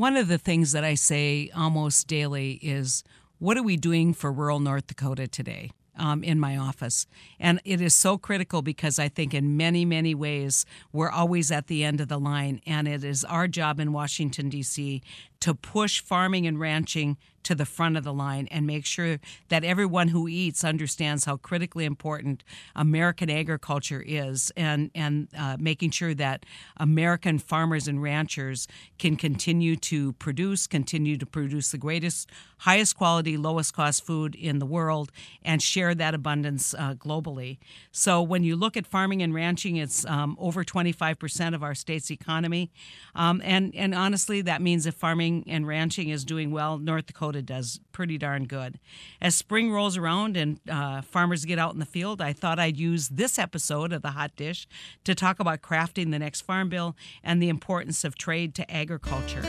One of the things that I say almost daily is what are we doing for rural North Dakota today? Um, in my office. And it is so critical because I think in many, many ways, we're always at the end of the line. And it is our job in Washington, D.C. to push farming and ranching to the front of the line and make sure that everyone who eats understands how critically important American agriculture is and, and uh, making sure that American farmers and ranchers can continue to produce, continue to produce the greatest, highest quality, lowest cost food in the world and share that abundance uh, globally. So when you look at farming and ranching, it's um, over 25% of our state's economy. Um, and, and honestly, that means if farming and ranching is doing well, North Dakota Dakota does pretty darn good. As spring rolls around and uh, farmers get out in the field, I thought I'd use this episode of The Hot Dish to talk about crafting the next farm bill and the importance of trade to agriculture.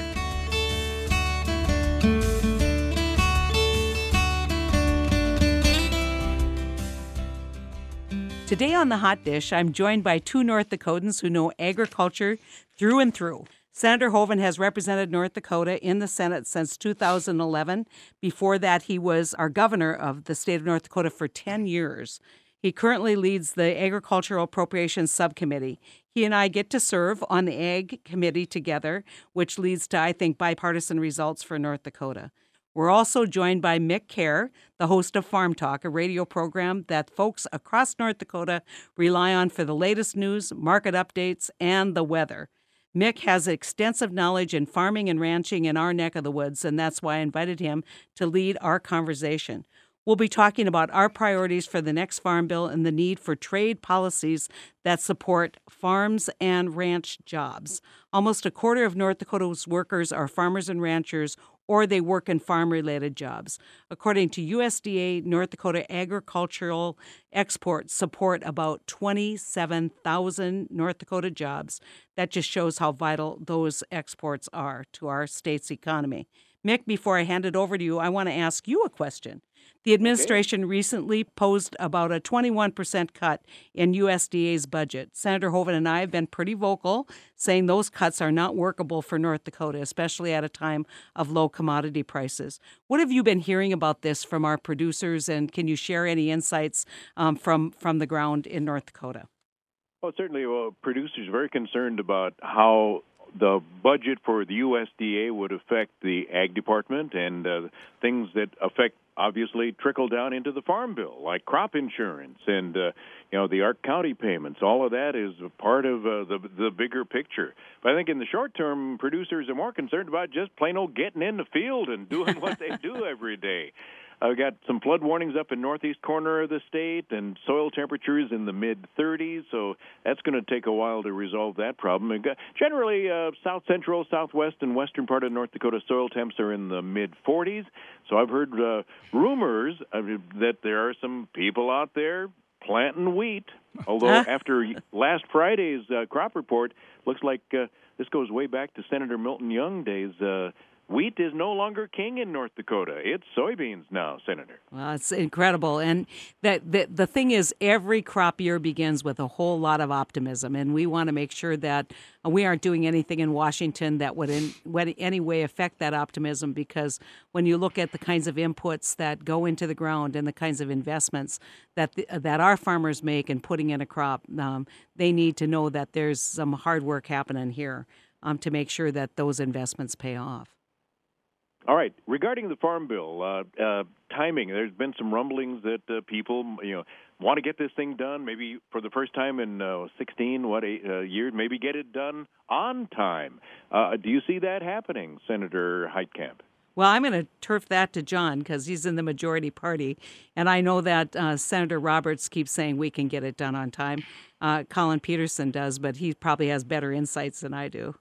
Today on The Hot Dish, I'm joined by two North Dakotans who know agriculture through and through. Senator Hoeven has represented North Dakota in the Senate since 2011. Before that, he was our governor of the state of North Dakota for 10 years. He currently leads the Agricultural Appropriations Subcommittee. He and I get to serve on the Ag Committee together, which leads to, I think, bipartisan results for North Dakota. We're also joined by Mick Kjar, the host of Farm Talk, a radio program that folks across North Dakota rely on for the latest news, market updates, and the weather. Mick has extensive knowledge in farming and ranching in our neck of the woods, and that's why I invited him to lead our conversation. We'll be talking about our priorities for the next farm bill and the need for trade policies that support farms and ranch jobs. Almost a quarter of North Dakota's workers are farmers and ranchers or they work in farm related jobs. According to USDA, North Dakota agricultural exports support about 27,000 North Dakota jobs. That just shows how vital those exports are to our state's economy. Mick, before I hand it over to you, I want to ask you a question. The administration okay. recently posed about a 21% cut in USDA's budget. Senator Hoeven and I have been pretty vocal, saying those cuts are not workable for North Dakota, especially at a time of low commodity prices. What have you been hearing about this from our producers, and can you share any insights um, from, from the ground in North Dakota? Well, certainly, well, producers are very concerned about how the budget for the USDA would affect the ag department and uh, things that affect obviously trickle down into the farm bill, like crop insurance and uh, you know the ARC County payments. All of that is a part of uh, the the bigger picture. But I think in the short term, producers are more concerned about just plain old getting in the field and doing what they do every day. I've got some flood warnings up in northeast corner of the state and soil temperatures in the mid 30s, so that's going to take a while to resolve that problem. And generally, uh, south central, southwest, and western part of North Dakota soil temps are in the mid 40s. So I've heard uh, rumors that there are some people out there planting wheat. Although after last Friday's uh, crop report, looks like uh, this goes way back to Senator Milton Young days. Uh, Wheat is no longer king in North Dakota. It's soybeans now, Senator. Well, it's incredible. And that the, the thing is, every crop year begins with a whole lot of optimism. And we want to make sure that we aren't doing anything in Washington that would in, would any way affect that optimism because when you look at the kinds of inputs that go into the ground and the kinds of investments that, the, that our farmers make in putting in a crop, um, they need to know that there's some hard work happening here um, to make sure that those investments pay off. All right. Regarding the farm bill, uh, uh, timing. There's been some rumblings that uh, people, you know, want to get this thing done. Maybe for the first time in uh, 16 what eight, uh, years, maybe get it done on time. Uh, do you see that happening, Senator Heitkamp? Well, I'm going to turf that to John because he's in the majority party, and I know that uh, Senator Roberts keeps saying we can get it done on time. Uh, Collin Peterson does, but he probably has better insights than I do.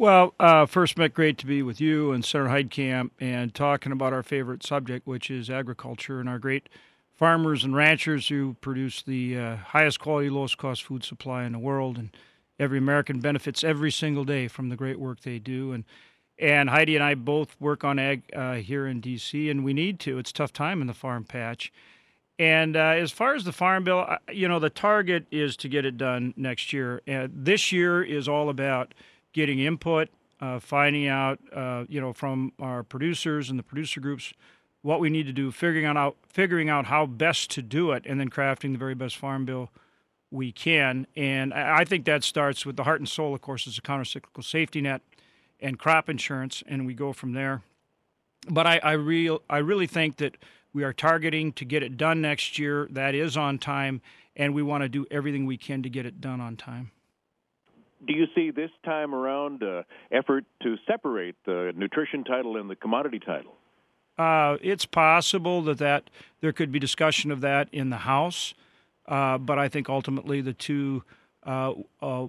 Well, uh, first, Mick, great to be with you and Senator Heitkamp and talking about our favorite subject, which is agriculture and our great farmers and ranchers who produce the uh, highest quality, lowest cost food supply in the world. And every American benefits every single day from the great work they do. And and Heidi and I both work on ag uh, here in D.C., and we need to. It's tough time in the farm patch. And uh, as far as the farm bill, uh, you know, the target is to get it done next year. Uh, this year is all about getting input uh, finding out, uh, you know, from our producers and the producer groups what we need to do, figuring out figuring out how best to do it, and then crafting the very best farm bill we can. And I think that starts with the heart and soul, of course, is a countercyclical safety net and crop insurance, and we go from there. But I, I real I really think that we are targeting to get it done next year. That is on time, and we want to do everything we can to get it done on time. Do you see this time around uh, effort to separate the nutrition title and the commodity title? Uh, it's possible that, that there could be discussion of that in the House, uh, but I think ultimately the two uh, uh,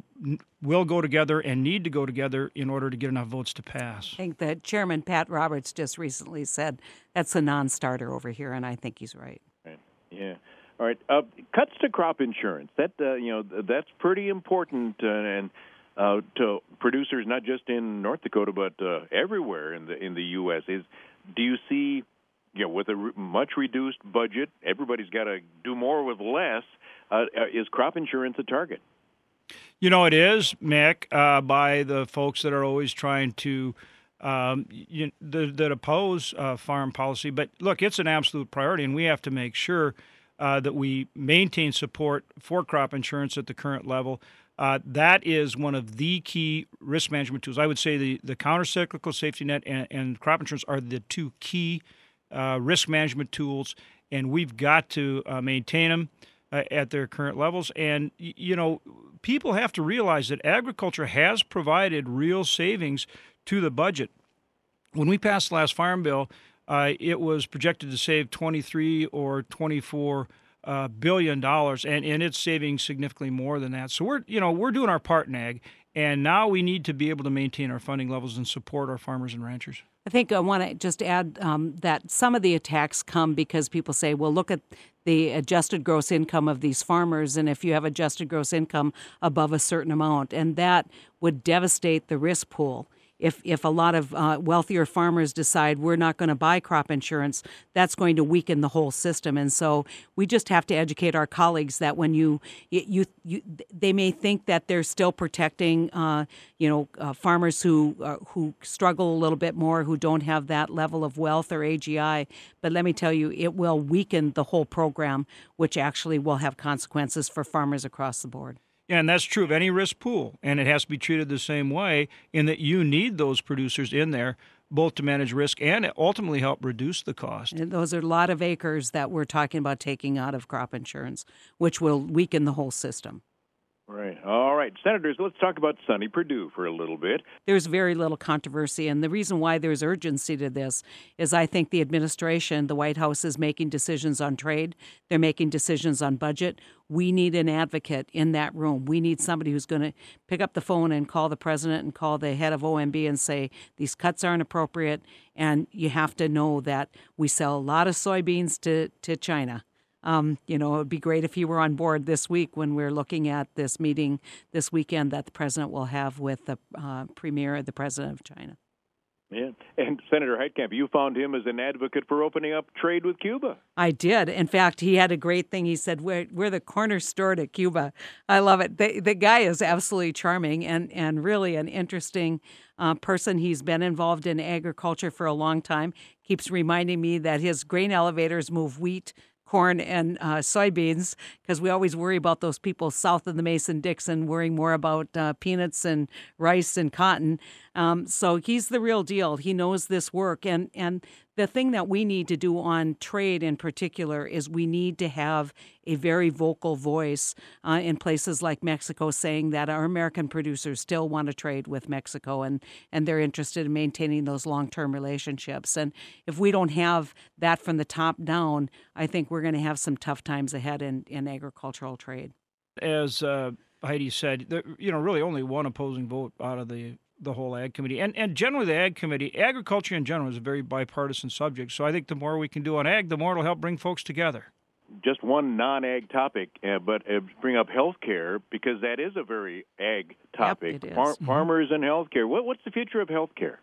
will go together and need to go together in order to get enough votes to pass. I think that Chairman Pat Roberts just recently said that's a non-starter over here, and I think he's right. Right. Yeah. All right. Uh, cuts to crop insurance. That uh, you know that's pretty important uh, and uh, to producers not just in North Dakota but uh, everywhere in the in the U.S. Is do you see you know with a re- much reduced budget, everybody's got to do more with less. Uh, is crop insurance a target? You know, it is, Mick, uh, by the folks that are always trying to. Um, you, that, that oppose uh, farm policy, but look, it's an absolute priority, and we have to make sure uh, that we maintain support for crop insurance at the current level. Uh, that is one of the key risk management tools. I would say the, the countercyclical safety net and, and crop insurance are the two key uh, risk management tools, and we've got to uh, maintain them uh, at their current levels. And, you know, people have to realize that agriculture has provided real savings to the budget. When we passed the last farm bill, uh, it was projected to save 23 or 24 uh, billion dollars, and, and it's saving significantly more than that. So we're you know we're doing our part in ag, and now we need to be able to maintain our funding levels and support our farmers and ranchers. I think I want to just add um, that some of the attacks come because people say, well, look at the adjusted gross income of these farmers, and if you have adjusted gross income above a certain amount, and that would devastate the risk pool if if a lot of uh, wealthier farmers decide we're not going to buy crop insurance, that's going to weaken the whole system. And so we just have to educate our colleagues that when you you, you they may think that they're still protecting uh, you know uh, farmers who uh, who struggle a little bit more, who don't have that level of wealth or AGI. But let me tell you, it will weaken the whole program, which actually will have consequences for farmers across the board. And that's true of any risk pool, and it has to be treated the same way in that you need those producers in there both to manage risk and ultimately help reduce the cost. And those are a lot of acres that we're talking about taking out of crop insurance, which will weaken the whole system. Right. All right. Senators, let's talk about Sonny Perdue for a little bit. There's very little controversy. And the reason why there's urgency to this is I think the administration, the White House, is making decisions on trade, they're making decisions on budget. We need an advocate in that room. We need somebody who's going to pick up the phone and call the president and call the head of OMB and say, these cuts aren't appropriate. And you have to know that we sell a lot of soybeans to, to China um, you know, it would be great if you were on board this week when we're looking at this meeting this weekend that the president will have with the uh, premier, the president of China. Yeah, and Senator Heitkamp, you found him as an advocate for opening up trade with Cuba. I did. In fact, he had a great thing. He said, "We're we're the corner store to Cuba." I love it. The the guy is absolutely charming and and really an interesting uh, person. He's been involved in agriculture for a long time. Keeps reminding me that his grain elevators move wheat corn and uh, soybeans because we always worry about those people south of the Mason Dixon worrying more about uh, peanuts and rice and cotton. Um, so he's the real deal. He knows this work. And, and the thing that we need to do on trade in particular is we need to have a very vocal voice uh, in places like Mexico saying that our American producers still want to trade with Mexico and, and they're interested in maintaining those long term relationships. And if we don't have that from the top down, I think we're going to have some tough times ahead in, in agricultural trade. As uh, Heidi said, there, you know, really only one opposing vote out of the the whole ag committee. And and generally the ag committee agriculture in general is a very bipartisan subject. So i think the more we can do on ag the more it'll help bring folks together. Just one non-ag topic uh, but uh, bring up healthcare because that is a very ag topic. yep, Far- mm-hmm. farmers and healthcare. What, what's the future of healthcare?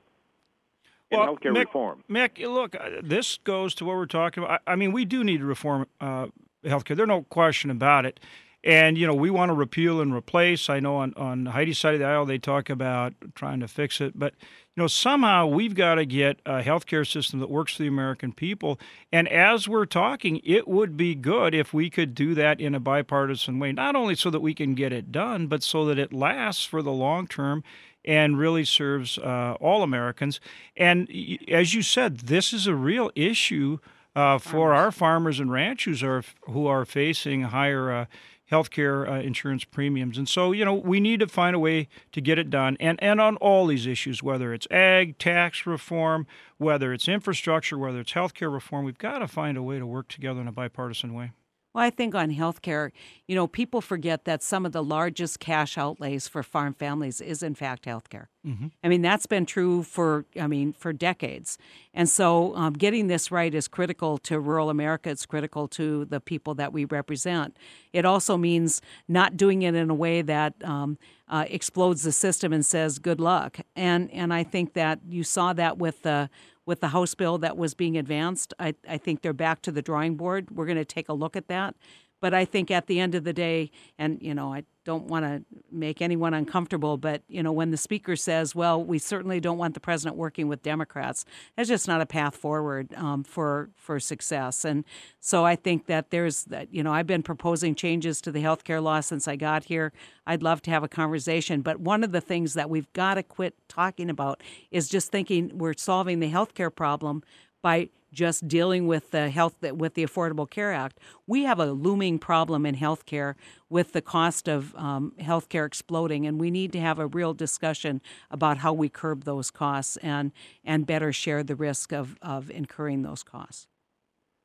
Well, healthcare Mick, reform. Mick, look uh, this goes to what we're talking about. I, I mean we do need to reform uh, healthcare. There's no question about it And you know, we want to repeal and replace. I know on on Heidi's side of the aisle they talk about trying to fix it, but you know, somehow we've got to get a healthcare system that works for the American people. And as we're talking, it would be good if we could do that in a bipartisan way, not only so that we can get it done, but so that it lasts for the long term and really serves uh, all Americans. And as you said, this is a real issue uh, for our farmers and ranchers are, who are facing higher uh, healthcare uh, insurance premiums. And so, you know, we need to find a way to get it done. And, and on all these issues, whether it's ag, tax reform, whether it's infrastructure, whether it's healthcare reform, we've got to find a way to work together in a bipartisan way. Well, I think on healthcare, you know, people forget that some of the largest cash outlays for farm families is in fact healthcare. Mm-hmm. I mean, that's been true for, I mean, for decades. And so um, getting this right is critical to rural America. It's critical to the people that we represent. It also means not doing it in a way that um, uh, explodes the system and says good luck. And and I think that you saw that with the with the House bill that was being advanced. I, I think they're back to the drawing board. We're going to take a look at that. But I think at the end of the day, and you know, I don't want to make anyone uncomfortable, but you know, when the speaker says, "Well, we certainly don't want the president working with Democrats," that's just not a path forward um, for for success. And so I think that there's that. You know, I've been proposing changes to the health care law since I got here. I'd love to have a conversation, but one of the things that we've got to quit talking about is just thinking we're solving the health care problem by just dealing with the health with the Affordable Care Act. We have a looming problem in healthcare with the cost of um, healthcare exploding, and we need to have a real discussion about how we curb those costs and and better share the risk of of incurring those costs.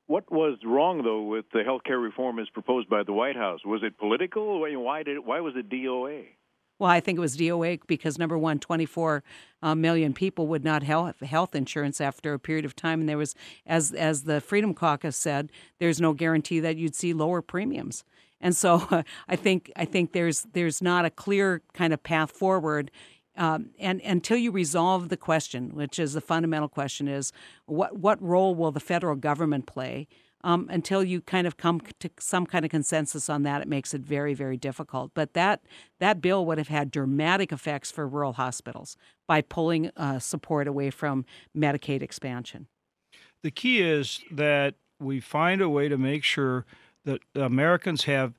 What was wrong though with the healthcare reform as proposed by the White House? Was it political? Why did why was it DOA? Well, I think it was DOA because number one, 24 uh, million people would not have health insurance after a period of time, and there was, as as the Freedom Caucus said, there's no guarantee that you'd see lower premiums. And so, uh, I think I think there's there's not a clear kind of path forward. Um, and until you resolve the question, which is the fundamental question, is what what role will the federal government play? Um, until you kind of come to some kind of consensus on that, it makes it very, very difficult. But that that bill would have had dramatic effects for rural hospitals by pulling uh, support away from Medicaid expansion. The key is that we find a way to make sure that Americans have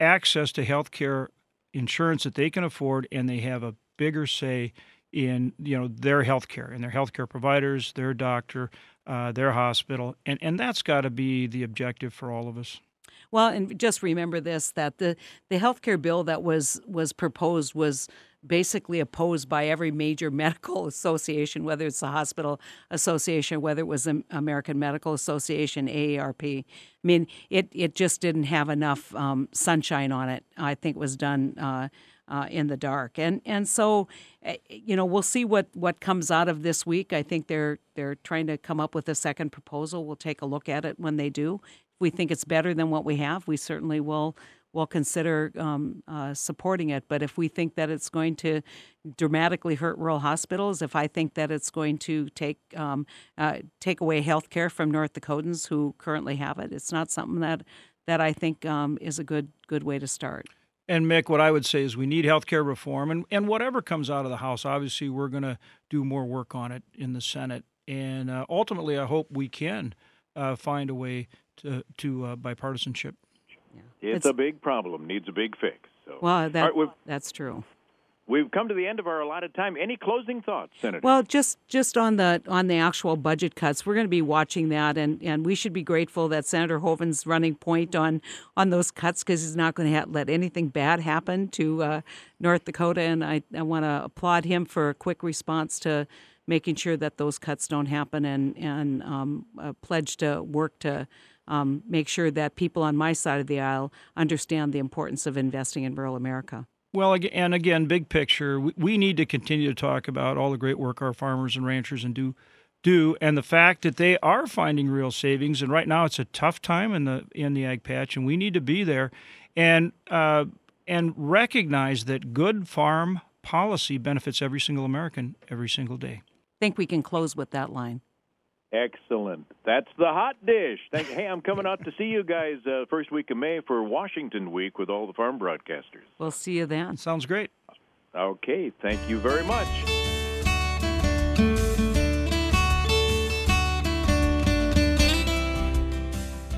access to health care insurance that they can afford, and they have a bigger say in you know their health care and their health care providers, their doctor, uh, their hospital, and and that's got to be the objective for all of us. Well, and just remember this: that the the health care bill that was was proposed was basically opposed by every major medical association, whether it's the Hospital Association, whether it was the American Medical Association, AARP. I mean, it, it just didn't have enough um, sunshine on it. I think it was done uh, uh, in the dark. And and so, eh, you know, we'll see what what comes out of this week. I think they're they're trying to come up with a second proposal. We'll take a look at it when they do. If we think it's better than what we have, we certainly will will consider um, uh, supporting it. But if we think that it's going to dramatically hurt rural hospitals, if I think that it's going to take um, uh, take away health care from North Dakotans who currently have it, it's not something that that I think um, is a good good way to start. And Mick, what I would say is we need healthcare reform, and, and whatever comes out of the House, obviously we're going to do more work on it in the Senate, and uh, ultimately I hope we can uh, find a way to to uh, bipartisanship. Yeah. It's, it's, a big problem, needs a big fix. So. Well, that, right, that's true. We've come to the end of our allotted time. Any closing thoughts, Senator? Well, just just on the on the actual budget cuts, we're going to be watching that, and, and we should be grateful that Senator Hoeven's running point on on those cuts because he's not going to let anything bad happen to uh, North Dakota, and I, I want to applaud him for a quick response to making sure that those cuts don't happen, and and um, pledge to work to. Um, make sure that people on my side of the aisle understand the importance of investing in rural America. Well, and again, big picture, we need to continue to talk about all the great work our farmers and ranchers and do do, and the fact that they are finding real savings. And right now, it's a tough time in the in the ag patch, and we need to be there, and uh, and recognize that good farm policy benefits every single American every single day. I think we can close with that line. Excellent. That's the hot dish. Thank, hey, I'm coming out to see you guys uh, first week of May for Washington Week with all the farm broadcasters. We'll see you then. Sounds great. Okay, thank you very much.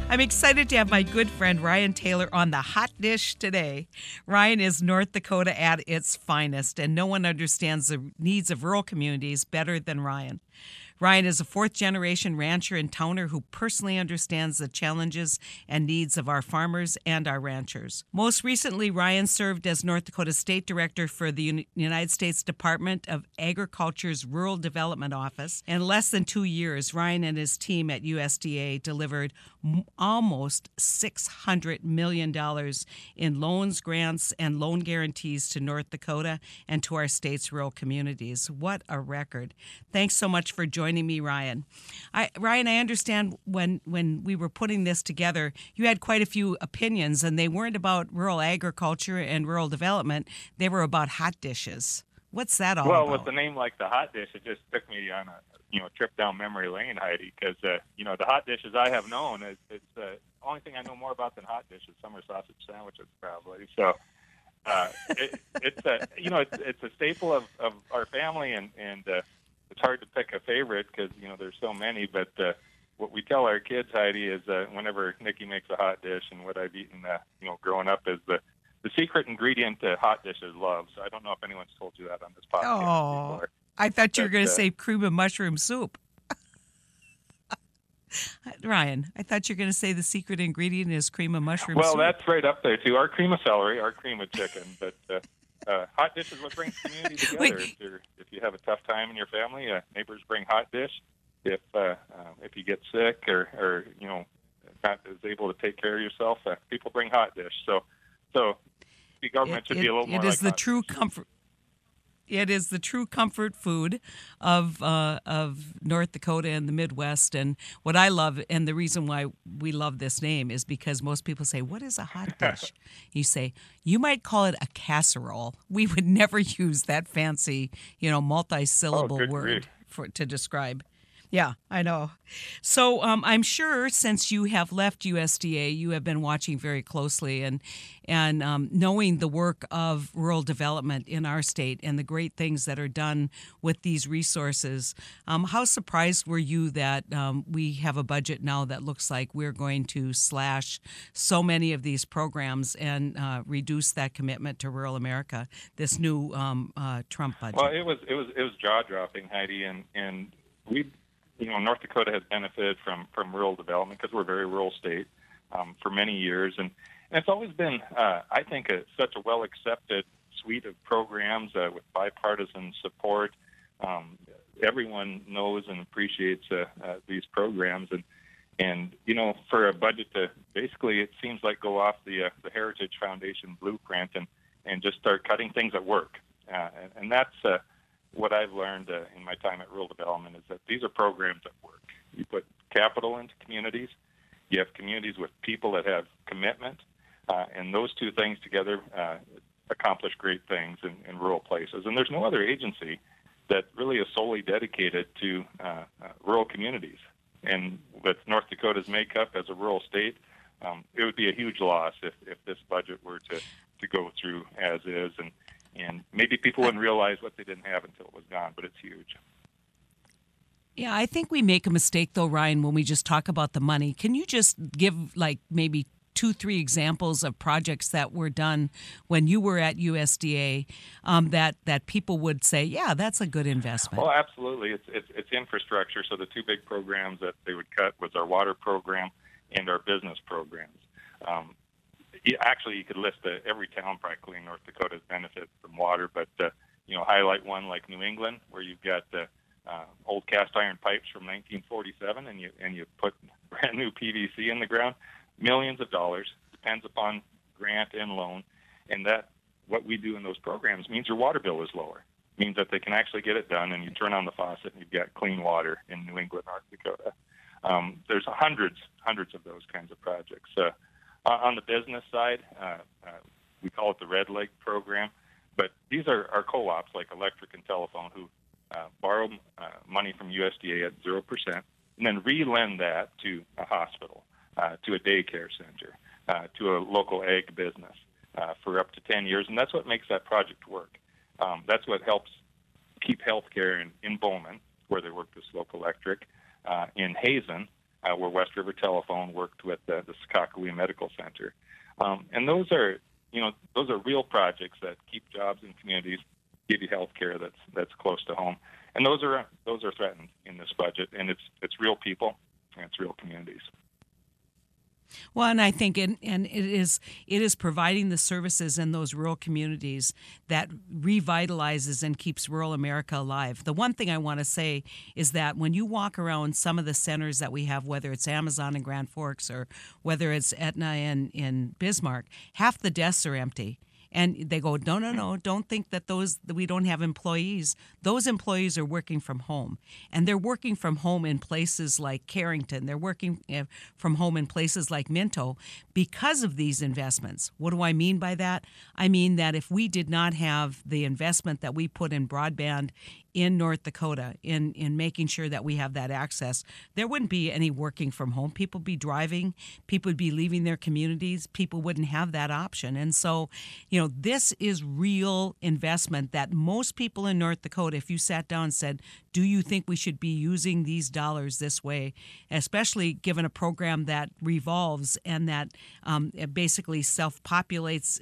I'm excited to have my good friend Ryan Taylor on the hot dish today. Ryan is North Dakota at its finest, and no one understands the needs of rural communities better than Ryan. Ryan is a fourth generation rancher and towner who personally understands the challenges and needs of our farmers and our ranchers. Most recently, Ryan served as North Dakota State Director for the United States Department of Agriculture's Rural Development Office. In less than two years, Ryan and his team at USDA delivered almost $600 million in loans, grants, and loan guarantees to North Dakota and to our state's rural communities. What a record. Thanks so much for joining me, Ryan. I, Ryan, I understand when, when we were putting this together, you had quite a few opinions, and they weren't about rural agriculture and rural development, they were about hot dishes. What's that all well, about? with the name like the hot dish, it just took me on a you know trip down memory lane, Heidi, because uh, you know the hot dishes I have known is it's the uh, only thing I know more about than hot dishes. Summer sausage sandwiches, probably. So uh, it, it's a you know it's, it's a staple of, of our family, and and uh, it's hard to pick a favorite because you know there's so many. But uh, what we tell our kids, Heidi, is uh, whenever Nikki makes a hot dish, and what I've eaten, uh, you know, growing up is the the secret ingredient to hot dishes love. So I don't know if anyone's told you that on this podcast oh. before. I thought you were going to uh, say cream of mushroom soup. Ryan, I thought you were going to say the secret ingredient is cream of mushroom. Well, soup. that's right up there too. Our cream of celery, our cream of chicken, but uh, uh, hot dish is what brings community together. If, you're, if you have a tough time in your family, uh, neighbors bring hot dish. If uh, uh, if you get sick or, or you know not is able to take care of yourself, uh, people bring hot dish. So so the government should it, be a little it more. is like the true dish. comfort. It is the true comfort food of uh, of North Dakota and the Midwest. And what I love, and the reason why we love this name, is because most people say, "What is a hot dish?" you say, "You might call it a casserole." We would never use that fancy, you know, multi-syllable Oh, word for to describe. Yeah, I know. So um, I'm sure since you have left USDA, you have been watching very closely and and um, knowing the work of rural development in our state and the great things that are done with these resources. Um, how surprised were you that um, we have a budget now that looks like we're going to slash so many of these programs and uh, reduce that commitment to rural America? This new um, uh, Trump budget. Well, it was it was it was jaw dropping, Heidi, and and we, you know, North Dakota has benefited from from rural development because we're a very rural state um, for many years, and, and it's always been, uh, I think, a, such a well accepted suite of programs uh, with bipartisan support. Um, everyone knows and appreciates uh, uh, these programs, and and you know, for a budget to basically, it seems like go off the uh, the Heritage Foundation blueprint and and just start cutting things that work, uh, and, and that's. Uh, what I've learned uh, in my time at rural development is that these are programs that work. You put capital into communities, you have communities with people that have commitment, uh, and those two things together uh, accomplish great things in, in rural places. And there's no other agency that really is solely dedicated to uh, uh, rural communities. And with North Dakota's makeup as a rural state, um, it would be a huge loss if, if this budget were to, to go through as is. And and maybe people wouldn't realize what they didn't have until it was gone, but it's huge. Yeah, I think we make a mistake though, Ryan, when we just talk about the money. Can you just give like maybe two, three examples of projects that were done when you were at USDA um, that that people would say, yeah, that's a good investment. Well, absolutely, it's, it's it's infrastructure. So the two big programs that they would cut was our water program and our business programs. Um, yeah, actually, you could list uh, every town practically in North Dakota has benefited from water, but uh, you know, highlight one like New England, where you've got uh, uh, old cast iron pipes from 1947, and you and you put brand new PVC in the ground, millions of dollars. Depends upon grant and loan, and that what we do in those programs means your water bill is lower. Means that they can actually get it done, and you turn on the faucet, and you've got clean water in New England, North Dakota. Um, there's hundreds, hundreds of those kinds of projects. Uh, on the business side, uh, uh, we call it the REDLG program, but these are, are co-ops like electric and telephone who uh, borrow uh, money from USDA at zero percent. and then re-lend that to a hospital, uh, to a daycare center, uh, to a local ag business uh, for up to 10 years. And that's what makes that project work. Um, that's what helps keep healthcare in, in Bowman, where they worked with Slope Electric, uh, in Hazen, uh, where West River Telephone worked with uh, the Sakakawea Medical Center. Um, and those are, you know, those are real projects that keep jobs in communities, give you health care that's that's close to home, and those are those are threatened in this budget. And it's it's real people and it's real communities. Well, and I think it, and it is it is providing the services in those rural communities that revitalizes and keeps rural America alive. The one thing I want to say is that when you walk around some of the centers that we have, whether it's Amazon in Grand Forks or whether it's Aetna in, in Bismarck, half the desks are empty and they go no no no don't think that those that we don't have employees. Those employees are working from home. And they're working from home in places like carrington. They're working eh, from home in places like minto because of these investments. What do i mean by that? I mean that if we did not have the investment that we put in broadband in North Dakota in in making sure that we have that access. There wouldn't be any working from home. People be driving, people would be leaving their communities, people wouldn't have that option. And so, you know, this is real investment that most people in North Dakota if you sat down and said, "Do you think we should be using these dollars this way?" especially given a program that revolves and that um, basically self-populates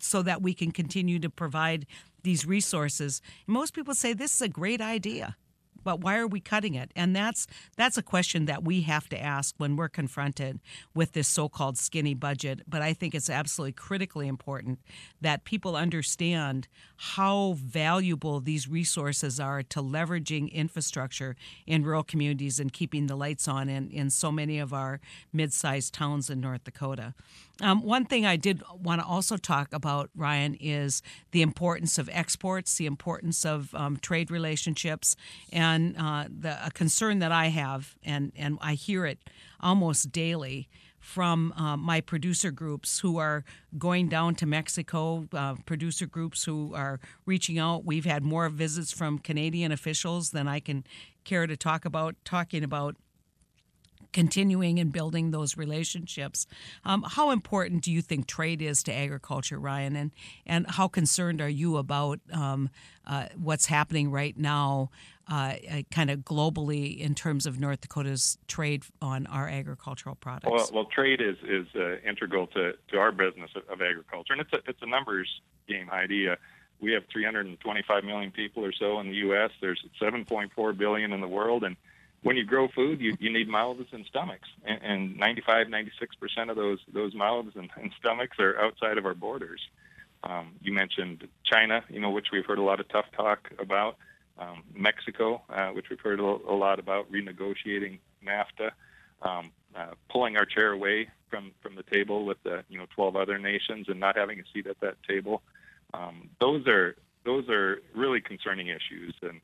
so that we can continue to provide these resources. Most people say this is a great idea but why are we cutting it? And that's that's a question that we have to ask when we're confronted with this so-called skinny budget. But I think it's absolutely critically important that people understand how valuable these resources are to leveraging infrastructure in rural communities and keeping the lights on in, in so many of our mid-sized towns in North Dakota. Um, one thing I did want to also talk about, Ryan, is the importance of exports, the importance of um, trade relationships, and uh, the a concern that I have, and and I hear it almost daily from uh, my producer groups who are going down to Mexico, uh, producer groups who are reaching out. We've had more visits from Canadian officials than I can care to talk about, talking about continuing and building those relationships. Um, how important do you think trade is to agriculture, Ryan? And, and how concerned are you about um, uh, what's happening right now, uh, uh kind of globally, in terms of North Dakota's trade on our agricultural products? Well, well trade is, is uh, integral to, to our business of, agriculture, and it's a, it's a numbers game Heidi. We have 325 million people or so in the U.S. There's 7.4 billion in the world, and when you grow food, you, you need mouths and stomachs, and, and 95, 96 percent of those those mouths and, and stomachs are outside of our borders. Um, you mentioned China, you know, which we've heard a lot of tough talk about. Um, Mexico, uh, which we've heard a, lot about renegotiating NAFTA, um, uh, pulling our chair away from from the table with the you know 12 other nations and not having a seat at that table. Um, those are those are really concerning issues, and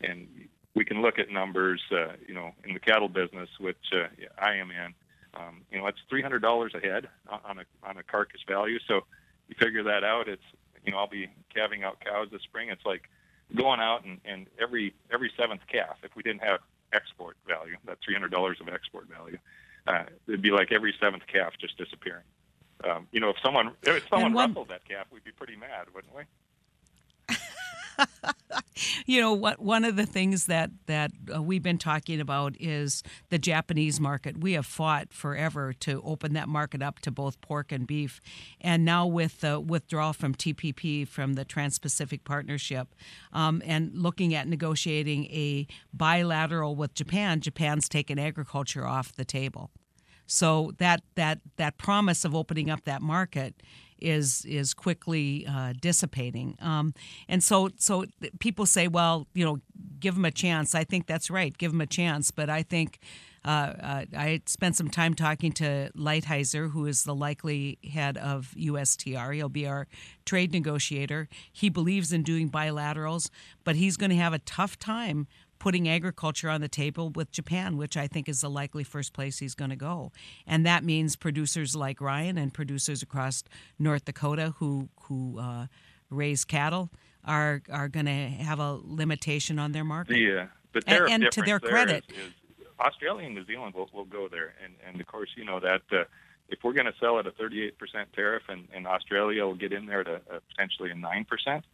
and we can look at numbers, uh, you know, in the cattle business, which uh, I am in. Um, you know, it's three hundred dollars a head on a on a carcass value. So you figure that out. It's you know, I'll be calving out cows this spring. It's like going out and, and every every seventh calf. If we didn't have export value, that three hundred dollars of export value, uh, it'd be like every seventh calf just disappearing. Um, you know, if someone if someone one, ruffled that calf, we'd be pretty mad, wouldn't we? you know what? One of the things that that uh, we've been talking about is the Japanese market. We have fought forever to open that market up to both pork and beef, and now with the withdrawal from TPP from the Trans-Pacific Partnership, um, and looking at negotiating a bilateral with Japan, Japan's taken agriculture off the table. So that that that promise of opening up that market is is quickly uh, dissipating. Um, and so so people say, well, you know, give them a chance. I think that's right. Give them a chance. But I think. Uh, uh, I spent some time talking to Lighthizer, who is the likely head of USTR. He'll be our trade negotiator. He believes in doing bilaterals, but he's going to have a tough time putting agriculture on the table with Japan, which I think is the likely first place he's going to go. And that means producers like Ryan and producers across North Dakota who who uh, raise cattle are are going to have a limitation on their market. Uh, the And- and to their credit- is, is Australia and New Zealand will, will go there, and and of course you know that uh, if we're going to sell at a 38% tariff, and, and Australia will get in there to uh, potentially a nine percent,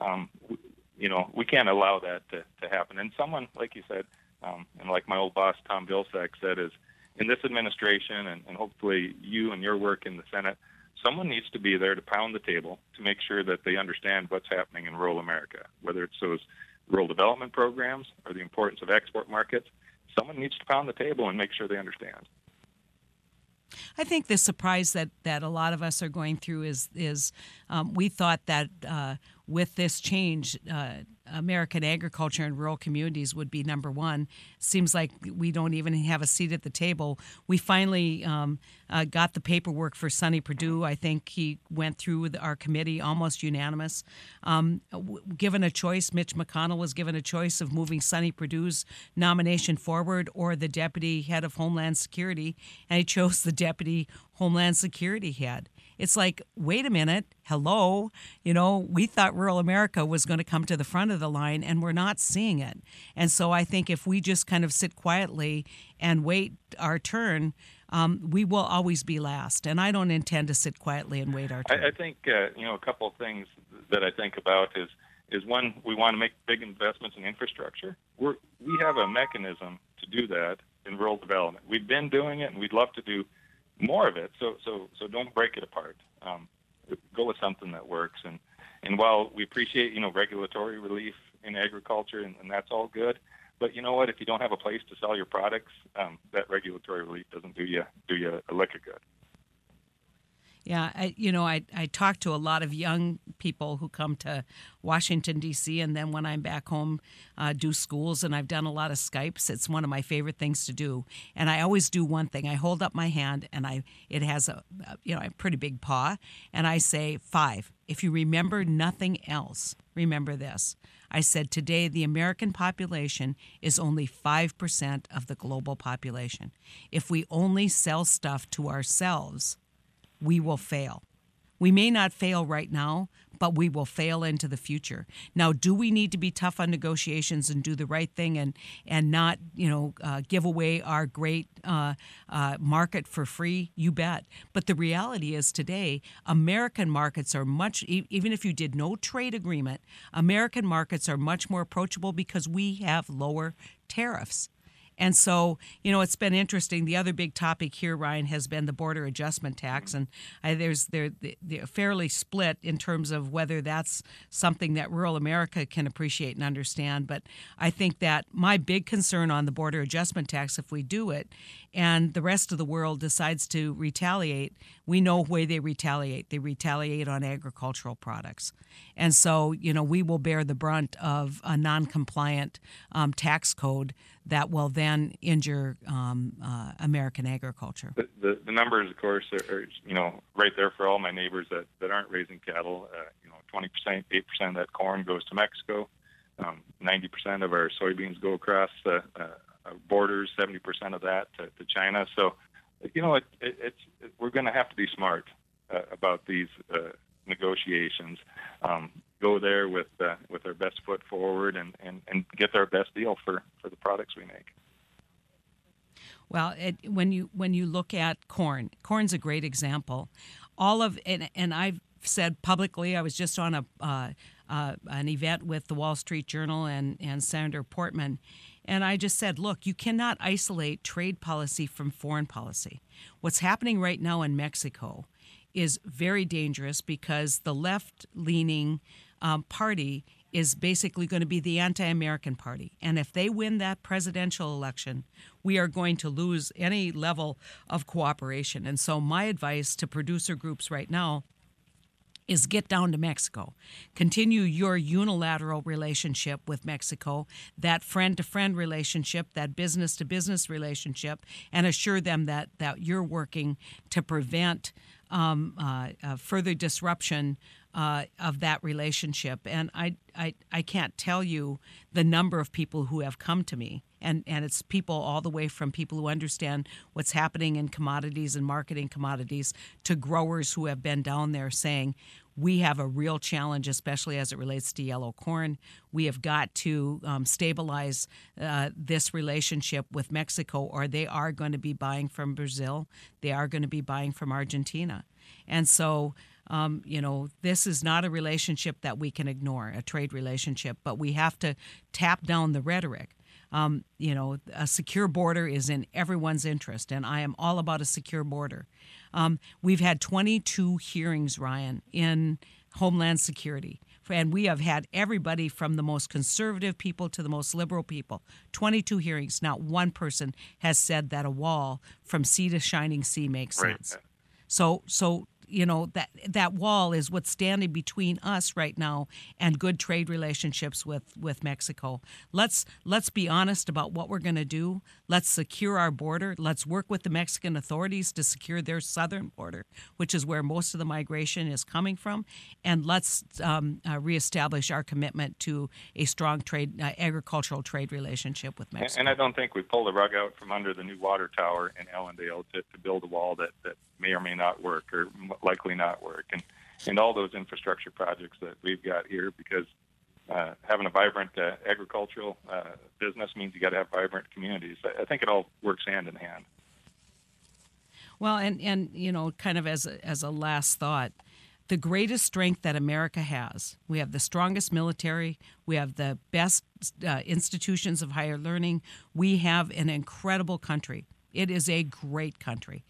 um, w- you know we can't allow that to, to happen. And someone, like you said, um, and like my old boss Tom Vilsack said, is in this administration, and, and hopefully you and your work in the Senate, someone needs to be there to pound the table to make sure that they understand what's happening in rural America, whether it's those rural development programs or the importance of export markets. Someone needs to pound the table and make sure they understand. I think the surprise that, that a lot of us are going through is is um, we thought that uh, with this change, uh, American agriculture and rural communities would be number one. Seems like we don't even have a seat at the table. We finally um, uh, got the paperwork for Sonny Perdue. I think he went through with our committee almost unanimous. Um, w- given a choice, Mitch McConnell was given a choice of moving Sonny Perdue's nomination forward or the deputy head of Homeland Security, and he chose the deputy Homeland Security head. It's like, wait a minute, hello. You know, we thought rural America was going to come to the front of the line, and we're not seeing it. And so I think if we just kind of sit quietly and wait our turn, um, we will always be last. And I don't intend to sit quietly and wait our turn. I, I think uh, you know a couple of things that I think about is is one we want to make big investments in infrastructure. We're, we have a mechanism to do that in rural development. We've been doing it, and we'd love to do more of it. So so so don't break it apart. Um, go with something that works. And and while we appreciate you know regulatory relief in agriculture, and, and that's all good. But you know what? If you don't have a place to sell your products, um, that regulatory relief doesn't do you do you a lick of good. Yeah, I, you know, I, I talk to a lot of young people who come to Washington, D.C., and then when I'm back home, uh, do schools, and I've done a lot of Skypes. It's one of my favorite things to do. And I always do one thing I hold up my hand, and I it has a, a you know, a pretty big paw, and I say, five. If you remember nothing else, remember this. I said, today the American population is only 5% of the global population. If we only sell stuff to ourselves, we will fail. We may not fail right now, but we will fail into the future. Now, do we need to be tough on negotiations and do the right thing and and not you know uh, give away our great uh, uh, market for free? You bet. But the reality is today, American markets are much even if you did no trade agreement, American markets are much more approachable because we have lower tariffs. And so, you know, it's been interesting. The other big topic here, Ryan, has been the border adjustment tax, and I, there's they're, they're fairly split in terms of whether that's something that rural America can appreciate and understand. But I think that my big concern on the border adjustment tax, if we do it, and the rest of the world decides to retaliate, we know where they retaliate. They retaliate on agricultural products, and so you know we will bear the brunt of a non-compliant um, tax code that will then injure um, uh, American agriculture. The, the, the numbers, of course, are, are you know right there for all my neighbors that, that aren't raising cattle. Uh, you know, 20 percent, 8 percent of that corn goes to Mexico. Um, 90 percent of our soybeans go across the uh, borders. 70 percent of that to, to China. So, you know, it, it, it's it, we're going to have to be smart uh, about these uh, negotiations. Um, go there with uh, with our best foot forward and, and, and get our best deal for, for the products we make. Well, it, when you when you look at corn, corn's a great example. All of and, and I've said publicly, I was just on a uh, uh, an event with the Wall Street Journal and and Senator Portman, and I just said, look, you cannot isolate trade policy from foreign policy. What's happening right now in Mexico is very dangerous because the left leaning um, party is basically going to be the anti American party. And if they win that presidential election, we are going to lose any level of cooperation. And so, my advice to producer groups right now is get down to Mexico. Continue your unilateral relationship with Mexico, that friend to friend relationship, that business to business relationship, and assure them that, that you're working to prevent um, uh, uh, further disruption uh, of that relationship. And I, I, I can't tell you the number of people who have come to me. And, and it's people all the way from people who understand what's happening in commodities and marketing commodities to growers who have been down there saying, we have a real challenge, especially as it relates to yellow corn. We have got to um, stabilize uh, this relationship with Mexico, or they are going to be buying from Brazil. They are going to be buying from Argentina. And so, um, you know, this is not a relationship that we can ignore, a trade relationship, but we have to tap down the rhetoric. Um, you know, a secure border is in everyone's interest, and I am all about a secure border. Um, we've had 22 hearings, Ryan, in Homeland Security. And we have had everybody from the most conservative people to the most liberal people. 22 hearings. Not one person has said that a wall from sea to shining sea makes Right. sense. So, so you know that that wall is what's standing between us right now and good trade relationships with with Mexico. Let's let's be honest about what we're going to do. Let's secure our border. Let's work with the Mexican authorities to secure their southern border, which is where most of the migration is coming from, and let's um, uh, reestablish our commitment to a strong trade uh, agricultural trade relationship with And, Mexico. and I don't think we pull the rug out from under the new water tower in Ellendale to, to build a wall that, that may or may not work or likely not work. And, and all those infrastructure projects that we've got here because uh, having a vibrant uh, agricultural uh, business means you got to have vibrant communities. I, I think it all works hand in hand. Well, and and you know, kind of as a, as a last thought, the greatest strength that America has, we have the strongest military, we have the best uh, institutions of higher learning, we have an incredible country. It is a great country.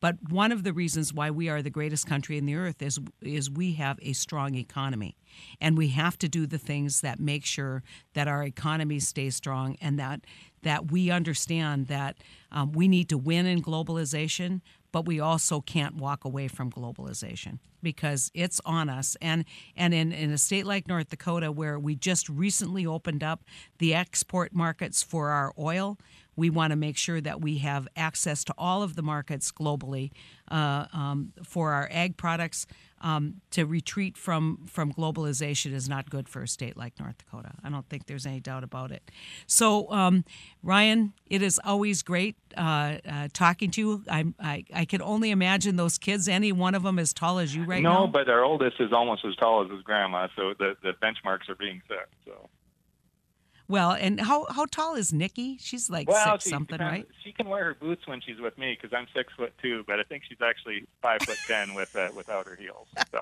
But one of the reasons why we are the greatest country in the earth is is we have a strong economy. And we have to do the things that make sure that our economy stays strong and that that we understand that um, we need to win in globalization, but we also can't walk away from globalization because it's on us. And and in, in a state like North Dakota, where we just recently opened up the export markets for our oil, we want to make sure that we have access to all of the markets globally uh, um, for our ag products. Um, to retreat from from globalization is not good for a state like North Dakota. I don't think there's any doubt about it. So, um, Ryan, it is always great uh, uh, talking to you. I, I I can only imagine those kids. Any one of them as tall as you right no, now. but our oldest is almost as tall as his grandma, so the, the benchmarks are being set. So well, and how how tall is Nikki? She's like well, six she, something, depends- right? She can wear her boots when she's with me because I'm six foot two, but I think she's actually five foot ten with uh, without her heels. So.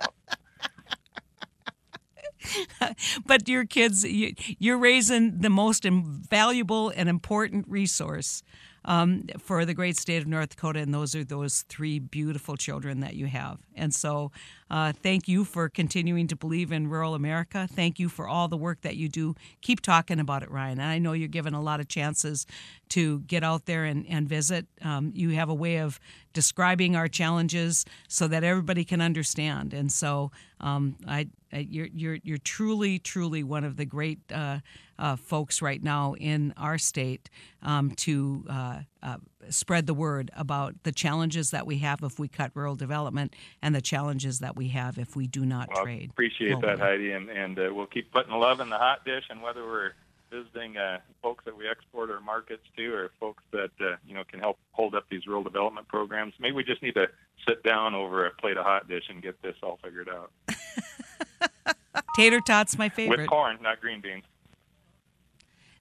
but your kids, you, you're raising the most im- valuable and important resource um, for the great state of North Dakota, and those are those three beautiful children that you have. And so, uh, thank you for continuing to believe in rural America. Thank you for all the work that you do. Keep talking about it, Ryan. And I know you're given a lot of chances to get out there and, and visit. Um, you have a way of describing our challenges so that everybody can understand. And so, um, I, I you're you're you're truly truly one of the great uh, uh, folks right now in our state um, to uh, uh, spread the word about the challenges that we have if we cut rural development and the challenges that we have if we do not Well, trade. appreciate that. Heidi, and and uh, we'll keep putting love in the hot dish. And whether we're visiting uh, folks that we export our markets to, or folks that uh, you know can help hold up these rural development programs, maybe we just need to sit down over a plate of hot dish and get this all figured out. Tater tots, my favorite. With corn, not green beans.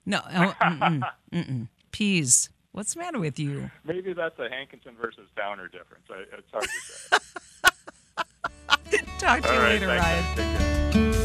no, oh, mm-mm, mm-mm. peas. What's the matter with you? Maybe that's a Hankinson versus Towner difference. I, it's hard to say. Talk to All you right, later, Ryan. guys. Take care.